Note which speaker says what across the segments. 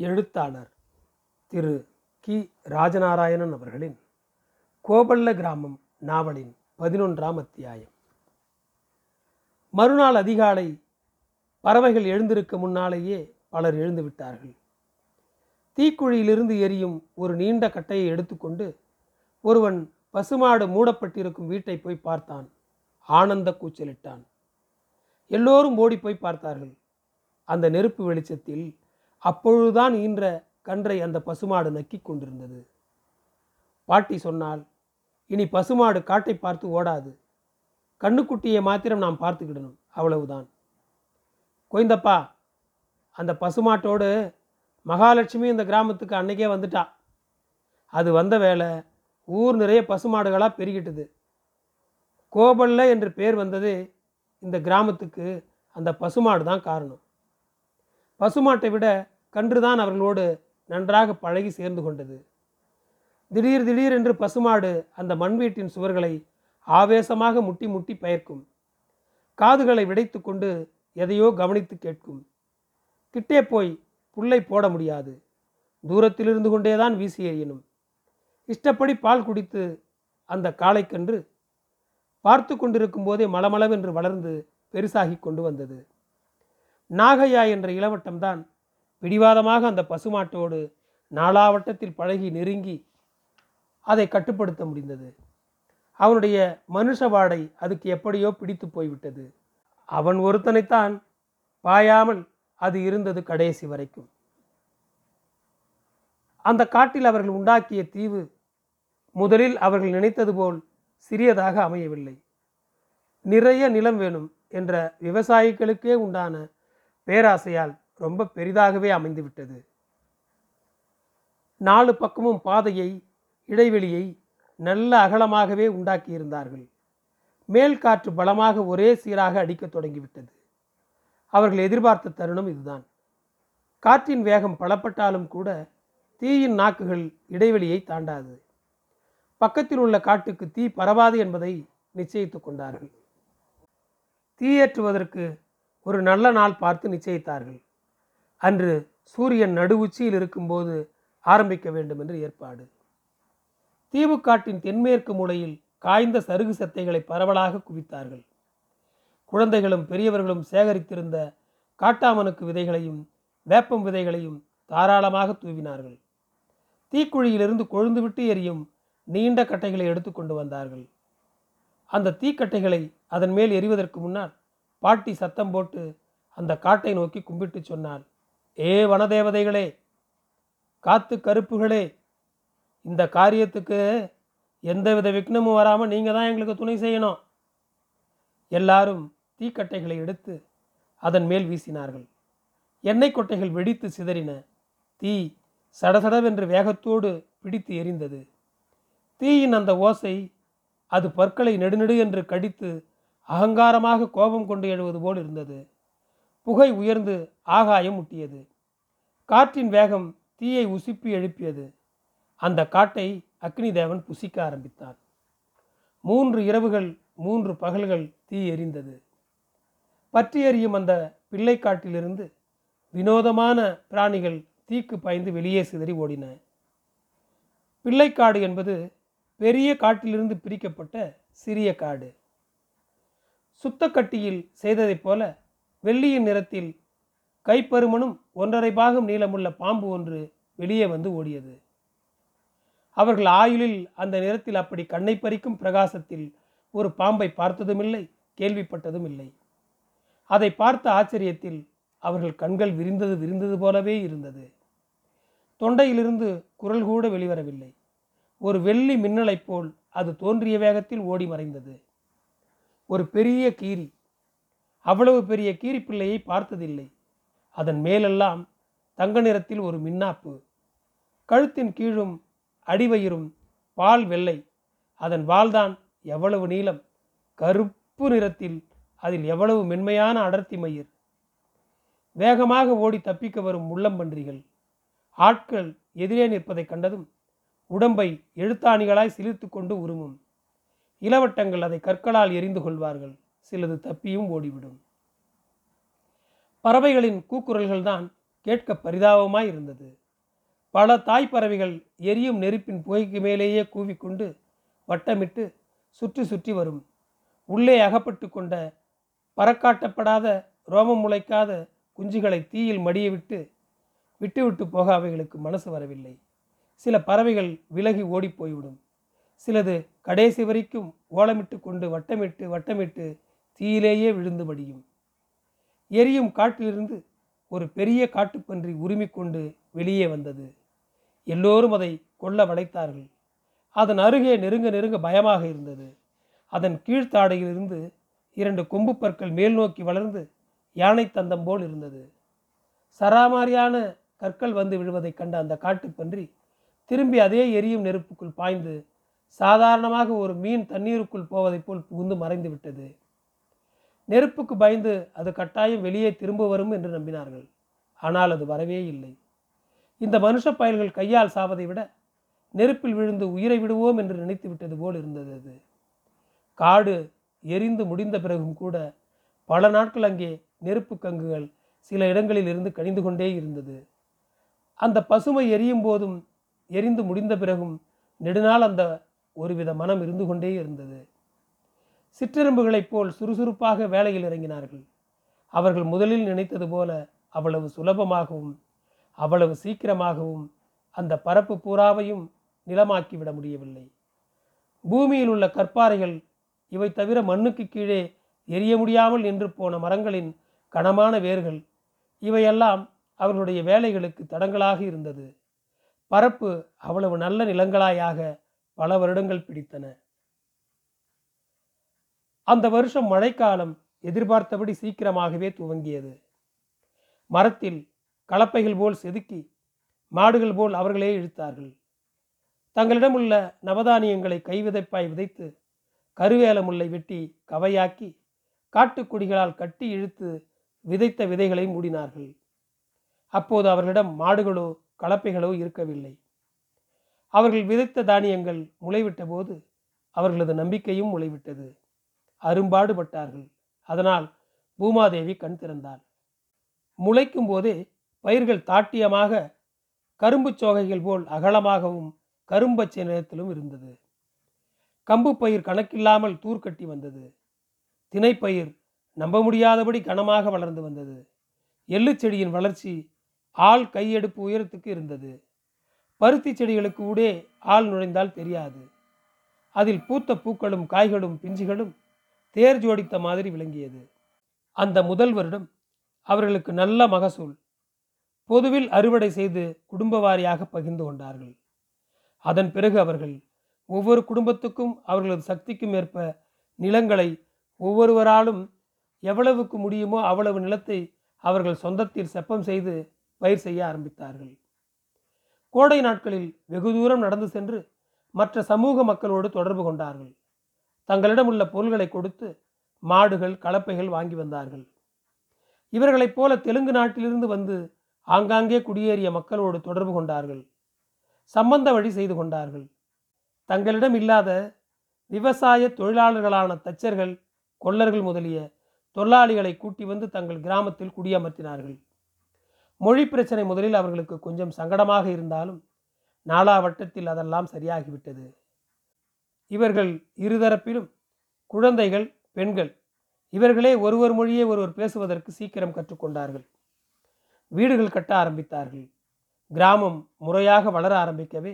Speaker 1: எழுத்தாளர் திரு கி. ராஜநாராயணன் அவர்களின் கோபல்ல கிராமம் நாவலின் பதினொன்றாம் அத்தியாயம். மறுநாள் அதிகாலை பறவைகள் எழுந்திருக்க முன்னாலேயே பலர் எழுந்து விட்டார்கள். தீக்குழியிலிருந்து எரியும் ஒரு நீண்ட கட்டையை எடுத்துக்கொண்டு ஒருவன் பசுமாடு மூடப்பட்டிருக்கும் வீட்டை போய் பார்த்தான். ஆனந்த கூச்சலிட்டான். எல்லோரும் ஓடி போய் பார்த்தார்கள். அந்த நெருப்பு வெளிச்சத்தில் அப்பொழுதுதான் ஈன்ற கன்றை அந்த பசுமாடு நக்கிக் கொண்டிருந்தது. பாட்டி சொன்னால் இனி பசுமாடு காட்டை பார்த்து ஓடாது. கண்ணுக்குட்டியை மாத்திரம் நாம் பார்த்துக்கிடணும். அவ்வளவுதான். கொய்ந்தப்பா அந்த பசுமாட்டோடு மகாலட்சுமி இந்த கிராமத்துக்கு அன்னைக்கே வந்துட்டா. அது வந்த வேலை ஊர் நிறைய பசுமாடுகளாக பெருகிட்டது. கோபல்ல என்று பேர் வந்தது இந்த கிராமத்துக்கு அந்த பசுமாடு தான் காரணம். பசுமாட்டை விட கன்றுதான் அவர்களோடு நன்றாக பழகி சேர்ந்து கொண்டது. திடீர் திடீர் என்று பசுமாடு அந்த மண் வீட்டின் சுவர்களை ஆவேசமாக முட்டி முட்டி பெயர்க்கும். காதுகளை விடைத்து கொண்டு எதையோ கவனித்து கேட்கும். கிட்டே போய் புல்லை போட முடியாது. தூரத்தில் இருந்து கொண்டேதான் வீசி எறியணும். இஷ்டப்படி பால் குடித்து அந்த காளைக்கன்று பார்த்து கொண்டிருக்கும் போதே மளமளவென்று வளர்ந்து பெருசாகி கொண்டு வந்தது. நாகையா என்ற இளவட்டம்தான் பிடிவாதமாக அந்த பசுமாட்டோடு நாலாவட்டத்தில் பழகி நெருங்கி அதை கட்டுப்படுத்த முடிந்தது. அவனுடைய மனுஷ வாடை அதுக்கு எப்படியோ பிடித்து போய்விட்டது. அவன் ஒருத்தனைத்தான் பாயாமல் அது இருந்தது கடைசி வரைக்கும். அந்த காட்டில் அவர்கள் உண்டாக்கிய தீவு முதலில் அவர்கள் நினைத்தது போல் சிறியதாக அமையவில்லை. நிறைய நிலம் வேணும் என்ற விவசாயிகளுக்கே உண்டான பேராசையால் ரொம்ப பெரிதாகவே அமைந்துவிட்டது. நாலு பக்கமும் பாதையை இடைவெளியை நல்ல அகலமாகவே உண்டாக்கியிருந்தார்கள். மேல் காற்று பலமாக ஒரே சீராக அடிக்கத் தொடங்கிவிட்டது. அவர்கள் எதிர்பார்த்த தருணம் இதுதான். காற்றின் வேகம் பலப்பட்டாலும் கூட தீயின் நாக்குகள் இடைவெளியை தாண்டாது. பக்கத்தில் உள்ள காட்டுக்கு தீ பரவாது என்பதை நிச்சயித்துக் கொண்டார்கள். தீயேற்றுவதற்கு ஒரு நல்ல நாள் பார்த்து நிச்சயித்தார்கள். அன்று சூரியன் நடுவுச்சியில் இருக்கும்போது ஆரம்பிக்க வேண்டும் என்று ஏற்பாடு. தீவுக்காட்டின் தென்மேற்கு மூலையில் காய்ந்த சருகு சத்தைகளை பரவலாக குவித்தார்கள். குழந்தைகளும் பெரியவர்களும் சேகரித்திருந்த காட்டாமனுக்கு விதைகளையும் வேப்பம் விதைகளையும் தாராளமாக தூவினார்கள். தீக்குழியிலிருந்து கொழுந்துவிட்டு எரியும் நீண்ட கட்டைகளை எடுத்து கொண்டு வந்தார்கள். அந்த தீக்கட்டைகளை அதன் மேல் எரிவதற்கு முன்னால் பாட்டி சத்தம் போட்டு அந்த காட்டை நோக்கி கும்பிட்டு சொன்னாள். ஏ வனதேவதைகளே காத்து கருப்புகளே இந்த காரியத்துக்கு எந்தவித விக்னமும் வராமல் நீங்கள் தான் எங்களுக்கு துணை செய்யணும். எல்லாரும் தீக்கட்டைகளை எடுத்து அதன் மேல் வீசினார்கள். எண்ணெய் கொட்டைகள் வெடித்து சிதறின. தீ சடசடவென்று வேகத்தோடு பிடித்து எரிந்தது. தீயின் அந்த ஓசை அது பற்களை நெடுநெடு என்று கடித்து அகங்காரமாக கோபம் கொண்டு எழுவது போல் இருந்தது. புகை உயர்ந்து ஆகாயம் முட்டியது. காற்றின் வேகம் தீயை உசுப்பி எழுப்பியது. அந்த காட்டை அக்னி தேவன் புசிக்க ஆரம்பித்தான். மூன்று இரவுகள் மூன்று பகல்கள் தீ எரிந்தது. பற்றி எறியும் அந்த பிள்ளைக்காட்டிலிருந்து வினோதமான பிராணிகள் தீக்கு பாய்ந்து வெளியே சிதறி ஓடின. பிள்ளைக்காடு என்பது பெரிய காட்டிலிருந்து பிரிக்கப்பட்ட சிறிய காடு. சுத்தக்கட்டியில் செய்ததைப் போல வெள்ளியின் நிறத்தில் கைப்பருமனும் ஒன்றரை பாகம் நீளமுள்ள பாம்பு ஒன்று வெளியே வந்து ஓடியது. அவர்கள் ஆயுளில் அந்த நிறத்தில் அப்படி கண்ணை பறிக்கும் பிரகாசத்தில் ஒரு பாம்பை பார்த்ததுமில்லை கேள்விப்பட்டதும் இல்லை அதை பார்த்த ஆச்சரியத்தில் அவர்கள் கண்கள் விரிந்தது விரிந்தது போலவே இருந்தது. தொண்டையிலிருந்து குரல் கூட வெளிவரவில்லை. ஒரு வெள்ளி மின்னலைப் போல் அது தோன்றிய வேகத்தில் ஓடி மறைந்தது. ஒரு பெரிய கீரி அவ்வளவு பெரிய கீரிப்பிள்ளையை பார்த்ததில்லை. அதன் மேலெல்லாம் தங்க நிறத்தில் ஒரு மின்னாப்பு. கழுத்தின் கீழும் அடிவயிரும் பால் வெள்ளை. அதன் வால்தான் எவ்வளவு நீளம். கருப்பு நிறத்தில் அதில் எவ்வளவு மென்மையான அடர்த்தி மயிர். வேகமாக ஓடி தப்பிக்க வரும் முள்ளம்பன்றிகள் ஆட்கள் எதிரே நிற்பதை கண்டதும் உடம்பை எழுத்தாணிகளாய் சிலிர்த்து கொண்டு உருமும். இளவட்டங்கள் அதை கற்களால் எரிந்து கொள்வார்கள். சிலது தப்பியும் ஓடிவிடும். பறவைகளின் கூக்குரல்கள் தான் கேட்க பரிதாபமாய் இருந்தது. பல தாய் பறவைகள் எரியும் நெருப்பின் புகைக்கு மேலேயே கூவிக்கொண்டு வட்டமிட்டு சுற்றி சுற்றி வரும். உள்ளே அகப்பட்டு கொண்ட பறக்காட்டப்படாத ரோமம் முளைக்காத குஞ்சுகளை தீயில் மடிய விட்டு விட்டு விட்டு போக அவைகளுக்கு மனசு வரவில்லை. சில பறவைகள் விலகி ஓடிப் போய்விடும். சிலது கடைசி வரைக்கும் ஓலமிட்டு கொண்டு வட்டமிட்டு வட்டமிட்டு தீயிலேயே விழுந்து மடியும். எரியும் காட்டிலிருந்து ஒரு பெரிய காட்டுப்பன்றி உரிமிக்கொண்டு வெளியே வந்தது. எல்லோரும் அதை கொல்ல வளைத்தார்கள். அதன் அருகே நெருங்க நெருங்க பயமாக இருந்தது. அதன் கீழ்த்தாடையிலிருந்து இரண்டு கொம்பு பற்கள் மேல் நோக்கி வளர்ந்து யானை தந்தம் போல் இருந்தது. சராமாரியான கற்கள் வந்து விழுவதைக் கண்ட அந்த காட்டுப்பன்றி திரும்பி அதே எரியும் நெருப்புக்குள் பாய்ந்து சாதாரணமாக ஒரு மீன் தண்ணீருக்குள் போவதைப் போல் புகுந்து மறைந்து விட்டது. நெருப்புக்கு பயந்து அது கட்டாயம் வெளியே திரும்ப வரும் என்று நம்பினார்கள். ஆனால் அது வரவே இல்லை. இந்த மனுஷ பயல்கள் கையால் சாவதை விட நெருப்பில் விழுந்து உயிரை விடுவோம் என்று நினைத்து விட்டது போல் இருந்தது அது. காடு எரிந்து முடிந்த பிறகும் கூட பல நாட்கள் அங்கே நெருப்பு கங்குகள் சில இடங்களில் இருந்து கணிந்து கொண்டே இருந்தது. அந்த பசுமை எரியும் போதும் எரிந்து முடிந்த பிறகும் நெடுநாள் அந்த ஒருவித மனம் இருந்து கொண்டே இருந்தது. சிற்றெரும்புகளைப் போல் சுறுசுறுப்பாக வேலையில் இறங்கினார்கள். அவர்கள் முதலில் நினைத்தது போல அவ்வளவு சுலபமாகவும் அவ்வளவு சீக்கிரமாகவும் அந்த பரப்பு பூராவையும் நிலமாக்கிவிட முடியவில்லை. பூமியில் உள்ள கற்பாறைகள் இவை தவிர மண்ணுக்கு கீழே எரிய முடியாமல் நின்று போன மரங்களின் கனமான வேர்கள் இவையெல்லாம் அவர்களுடைய வேலைகளுக்கு தடங்களாக இருந்தது. பரப்பு அவ்வளவு நல்ல நிலங்களாயாக பல வருடங்கள் பிடித்தன. அந்த வருஷம் மழைக்காலம் எதிர்பார்த்தபடி சீக்கிரமாகவே துவங்கியது. மரத்தில் கலப்பைகள் போல் செதுக்கி மாடுகள் போல் அவர்களே இழுத்தார்கள். தங்களிடம் உள்ள நவதானியங்களை கைவிதைப்பாய் விதைத்து கருவேல முல்லை வெட்டி கவையாக்கி காட்டுக்குடிகளால் கட்டி இழுத்து விதைத்த விதைகளை மூடினார்கள். அப்போது அவர்களிடம் மாடுகளோ கலப்பைகளோ இருக்கவில்லை. அவர்கள் விதைத்த தானியங்கள் முளைவிட்ட போது அவர்களது நம்பிக்கையும் முளைவிட்டது. அரும்பாடுபட்டார்கள். அதனால் பூமாதேவி கண் திறந்தாள். முளைக்கும் போதே பயிர்கள் தாட்டியமாக கரும்பு சோகைகள் போல் அகலமாகவும் கரும்பச்சை நிறத்திலும் இருந்தது. கம்பு பயிர் கணக்கில்லாமல் தூர்க்கட்டி வந்தது. தினைப்பயிர் நம்ப முடியாதபடி கனமாக வளர்ந்து வந்தது. எள்ளு செடியின் வளர்ச்சி ஆள் கையெடுப்பு உயரத்துக்கு இருந்தது. பருத்தி செடிகளுக்கு ஊடே ஆள் நுழைந்தால் தெரியாது. அதில் பூத்த பூக்களும் காய்களும் பிஞ்சுகளும் தேர் ஜோடித்த மாதிரி விளங்கியது. அந்த முதல் வருடம் அவர்களுக்கு நல்ல மகசூல். பொதுவில் அறுவடை செய்து குடும்ப வாரியாக பகிர்ந்து கொண்டார்கள். அதன் பிறகு அவர்கள் ஒவ்வொரு குடும்பத்துக்கும் அவர்களது சக்திக்கும் ஏற்ப நிலங்களை ஒவ்வொருவராலும் எவ்வளவுக்கு முடியுமோ அவ்வளவு நிலத்தை அவர்கள் சொந்தத்தில் செப்பம் செய்து பயிர் செய்ய ஆரம்பித்தார்கள். கோடை நாட்களில் வெகு தூரம் நடந்து சென்று மற்ற சமூக மக்களோடு தொடர்பு கொண்டார்கள். தங்களிடம் உள்ள பொருள்களை கொடுத்து மாடுகள் கலப்பைகள் வாங்கி வந்தார்கள். இவர்களைப் போல தெலுங்கு நாட்டிலிருந்து வந்து ஆங்காங்கே குடியேறிய மக்களோடு தொடர்பு கொண்டார்கள். சம்பந்த வழி செய்து கொண்டார்கள். தங்களிடம் இல்லாத விவசாய தொழிலாளர்களான தச்சர்கள் கொல்லர்கள் முதலிய தொழிலாளிகளை கூட்டி வந்து தங்கள் கிராமத்தில் குடியமர்த்தினார்கள். மொழி பிரச்சனை முதலில் அவர்களுக்கு கொஞ்சம் சங்கடமாக இருந்தாலும் நாலா வட்டத்தில் அதெல்லாம் சரியாகிவிட்டது. இவர்கள் இருதரப்பிலும் குழந்தைகள் பெண்கள். இவர்களே ஒருவர் மொழியே ஒருவர் பேசுவதற்கு சீக்கிரம் கற்றுக்கொண்டார்கள். வீடுகள் கட்ட ஆரம்பித்தார்கள். கிராமம் முறையாக வளர ஆரம்பிக்கவே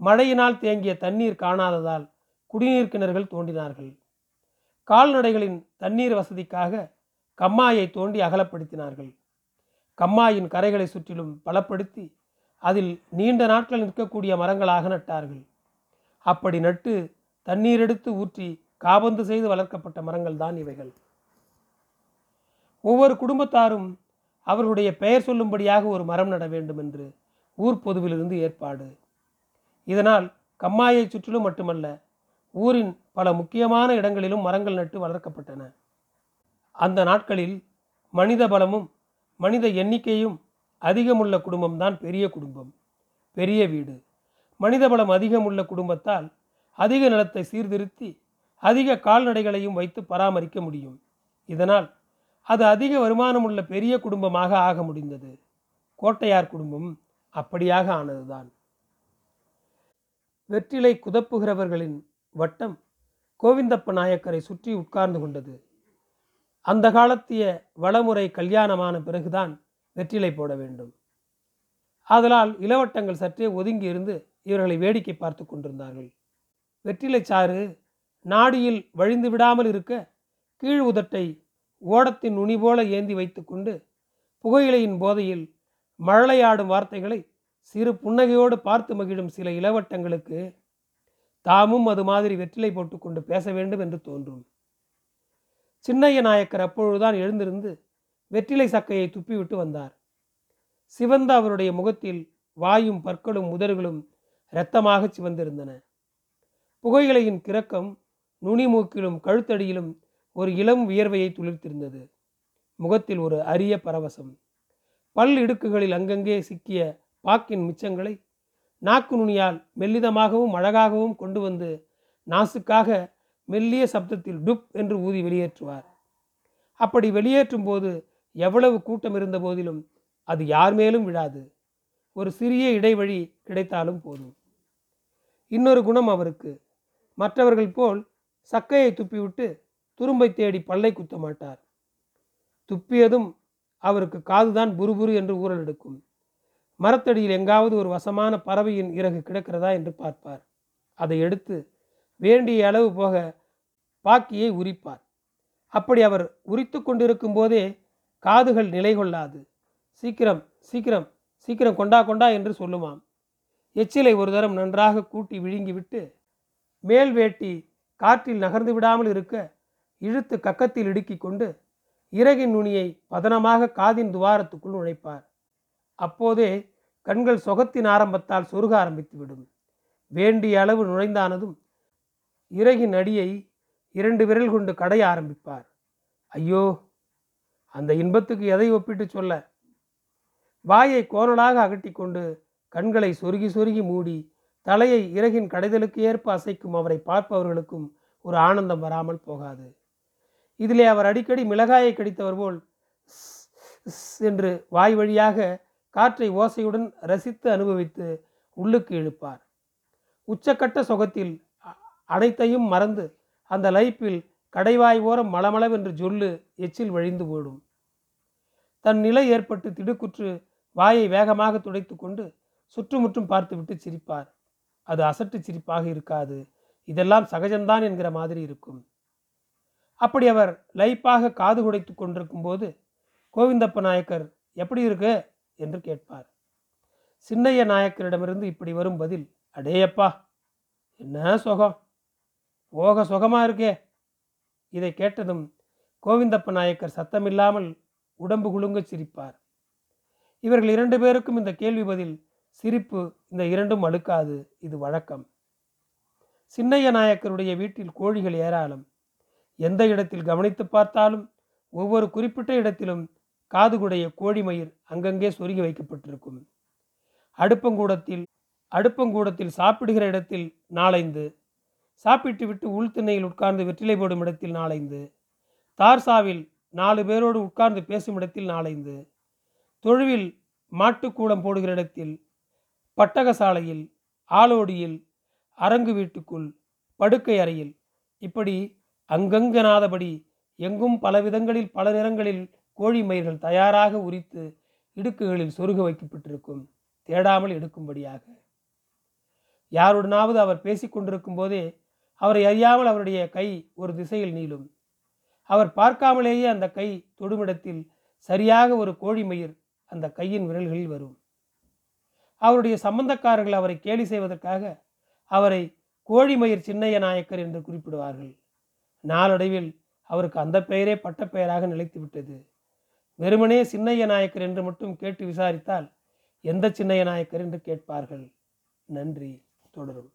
Speaker 1: மழையினால் தேங்கிய தண்ணீர் காணாததால் குடிநீர் கிணறுகள் தோண்டினார்கள். கால்நடைகளின் தண்ணீர் வசதிக்காக கம்மாயை தோண்டி அகலப்படுத்தினார்கள். கம்மாயின் கரைகளை சுற்றிலும் பலப்படுத்தி அதில் நீண்ட நாட்கள் நிற்கக்கூடிய மரங்களாக நட்டார்கள். அப்படி நட்டு தண்ணீர் எடுத்து ஊற்றி காபந்து செய்து வளர்க்கப்பட்ட மரங்கள் தான் இவைகள். ஒவ்வொரு குடும்பத்தாரும் அவர்களுடைய பெயர் சொல்லும்படியாக ஒரு மரம் நட வேண்டும் என்று ஊர் பொதுவிலிருந்து ஏற்பாடு. இதனால் கம்மாயை சுற்றிலும் மட்டுமல்ல ஊரின் பல முக்கியமான இடங்களிலும் மரங்கள் நட்டு வளர்க்கப்பட்டன. அந்த நாட்களில் மனித பலமும் மனித எண்ணிக்கையும் அதிகமுள்ள குடும்பம்தான் பெரிய குடும்பம் பெரிய வீடு. மனித பலம் அதிகமுள்ள குடும்பத்தால் அதிக நிலத்தை சீர்திருத்தி அதிக கால்நடைகளையும் வைத்து பராமரிக்க முடியும். இதனால் அது அதிக வருமானமுள்ள பெரிய குடும்பமாக ஆக முடிந்தது. கோட்டையார் குடும்பம் அப்படியாக ஆனதுதான். வெற்றிலை குதப்புகிறவர்களின் வட்டம் கோவிந்தப்ப நாயக்கரை சுற்றி உட்கார்ந்து கொண்டது. அந்த காலத்திய வளமுறை கல்யாணமான பிறகுதான் வெற்றிலை போட வேண்டும். ஆதலால் இளவட்டங்கள் சற்றே ஒதுங்கி இருந்து இவர்களை வேடிக்கை பார்த்து கொண்டிருந்தார்கள். வெற்றிலை சாறு நாடியில் வழிந்து விடாமல் இருக்க கீழ் உதட்டை ஓடத்தின் நுனி போல ஏந்தி வைத்துக்கொண்டு புகையிலையின் போதையில் மழலையாடும் வார்த்தைகளை சிறு புன்னகையோடு பார்த்து மகிழும் சில இளவட்டங்களுக்கு தாமும் அது மாதிரி வெற்றிலை போட்டுக்கொண்டு பேச வேண்டும் என்று தோன்றும். சின்னைய நாயக்கர் அப்பொழுதுதான் எழுந்திருந்து வெற்றிலை சக்கையை துப்பிவிட்டு வந்தார். சிவந்த அவருடைய முகத்தில் வாயும் பற்களும் உதடுகளும் இரத்தமாக சிவந்திருந்தன. புகையிலையின் கிறக்கம் நுனி மூக்கிலும் கழுத்தடியிலும் ஒரு இளம் வியர்வையை துளிர்த்திருந்தது. முகத்தில் ஒரு அரிய பரவசம். பல் இடுக்குகளில் அங்கங்கே சிக்கிய பாக்கின் மிச்சங்களை நாக்கு நுனியால் மெல்லிதமாகவும் அழகாகவும் கொண்டு வந்து நாசுக்காக மெல்லிய சப்தத்தில் டுப் என்று ஊதி வெளியேற்றுவார். அப்படி வெளியேற்றும் போது எவ்வளவு கூட்டம் இருந்த போதிலும் அது யார் மேலும் விழாது. ஒரு சிறிய இடைவழி கிடைத்தாலும் போதும். இன்னொரு குணம் அவருக்கு. மற்றவர்கள் போல் சக்கையை துப்பிவிட்டு துரும்பை தேடி பல்லை குத்த மாட்டார். துப்பியதும் அவருக்கு காதுதான் புருபுரு என்று ஊரல் எடுக்கும். மரத்தடியில் எங்காவது ஒரு வசமான பறவையின் இறகு கிடக்கிறதா என்று பார்ப்பார். அதை எடுத்து வேண்டிய அளவு போக பாக்கியை உரிப்பார். அப்படி அவர் உரித்து கொண்டிருக்கும் போதே காதுகள் நிலை கொள்ளாது. சீக்கிரம் சீக்கிரம் சீக்கிரம் கொண்டா கொண்டா என்று சொல்லுமாம். எச்சிலை ஒரு தரம் நன்றாக கூட்டி விழுங்கிவிட்டு மேல் வேட்டி காற்றில் நகர்ந்து விடாமல் இருக்க இழுத்து கக்கத்தில் இடுக்கி கொண்டு இறகின் நுனியை பதனமாக காதின் துவாரத்துக்குள் நுழைப்பார். அப்போதே கண்கள் சொகத்தின் ஆரம்பத்தால் சொருக ஆரம்பித்துவிடும் வேண்டிய அளவு நுழைந்தானதும் இறகின் அடியை இரண்டு விரல் கொண்டு கடைய ஆரம்பிப்பார். ஐயோ அந்த இன்பத்துக்கு எதை ஒப்பிட்டு சொல்ல? வாயை கோணலாக அகட்டி கொண்டு கண்களை சொருகி சொருகி மூடி தலையை இறகின் கடைதலுக்கு ஏற்ப அசைக்கும் அவரை பார்ப்பவர்களுக்கும் ஒரு ஆனந்தம் வராமல் போகாது. இதிலே அவர் அடிக்கடி மிளகாயை கடித்தவர் போல் என்று வாய் வழியாக காற்றை ஓசையுடன் ரசித்து அனுபவித்து உள்ளுக்கு இழுப்பார் உச்சக்கட்ட சொகத்தில் அனைத்தையும் மறந்து அந்த லைப்பில் கடைவாய் ஓரம் மளமளவென்று ஜொல்லு எச்சில் வழிந்து போடும் தன் நிலை ஏற்பட்டு திடுக்குற்று வாயை வேகமாக துடைத்து கொண்டு சுற்றுமுற்றும் பார்த்துவிட்டு சிரிப்பார். அது அசட்டு சிரிப்பாக இருக்காது. இதெல்லாம் சகஜம்தான் என்கிற மாதிரி இருக்கும். அப்படி அவர் லைப்பாக காது குடைத்து கொண்டிருக்கும் போது கோவிந்தப்ப நாயக்கர் எப்படி இருக்கு? என்று கேட்பார். சின்னைய நாயக்கரிடமிருந்து இப்படி வரும் பதில் அடேயப்பா என்ன சுகம்? போக சுகமா இருக்கே? இதை கேட்டதும் கோவிந்தப்ப நாயக்கர் சத்தமில்லாமல் உடம்பு குலுங்க சிரிப்பார். இவர்கள் இரண்டு பேருக்கும் இந்த கேள்வி பதில் சிரிப்பு இந்த இரண்டும் அழுக்காது இது வழக்கம். சின்னைய நாயக்கருடைய வீட்டில் கோழிகள் ஏராளம். எந்த இடத்தில் கவனித்து பார்த்தாலும் ஒவ்வொரு குறிப்பிட்ட இடத்திலும் காதுகுடைய கோழிமயிர் அங்கங்கே சொருகி வைக்கப்பட்டிருக்கும். அடுப்பங்கூடத்தில் அடுப்பங்கூடத்தில் சாப்பிடுகிற இடத்தில் நாளைந்து சாப்பிட்டு விட்டு உள்திண்ணையில் உட்கார்ந்து வெற்றிலை போடும் இடத்தில் நாளைந்து தார்சாவில் நாலு பேரோடு உட்கார்ந்து பேசும் இடத்தில் நாளைந்து தொழுவில் மாட்டுக்கூடம் போடுகிற இடத்தில் பட்டகசாலையில் ஆலோடியில் அரங்கு வீட்டுக்குள் படுக்கை அறையில். இப்படி அங்கங்கனாதபடி எங்கும் பல விதங்களில் பல நிறங்களில் கோழி மயிர்கள் தயாராக உரித்து இடுக்குகளில் சொருக வைக்கப்பட்டிருக்கும். தேடாமல் எடுக்கும்படியாக. யாருடனாவது அவர் பேசிக்கொண்டிருக்கும் போதே அவரை அறியாமல் அவருடைய கை ஒரு திசையில் நீளும். அவர் பார்க்காமலேயே அந்த கை தொடுமிடத்தில் சரியாக ஒரு கோழி மயிர் அந்த கையின் விரல்களில் வரும். அவருடைய சம்பந்தக்காரர்கள் அவரை கேலி செய்வதற்காக அவரை கோழிமயிர் சின்னைய நாயக்கர் என்று குறிப்பிடுவார்கள். நாளடைவில் அவருக்கு அந்த பெயரே பட்ட பெயராக வெறுமனே சின்னைய நாயக்கர் என்று மட்டும் கேட்டு விசாரித்தால் எந்த சின்னைய நாயக்கர் என்று கேட்பார்கள். நன்றி. தொடரும்.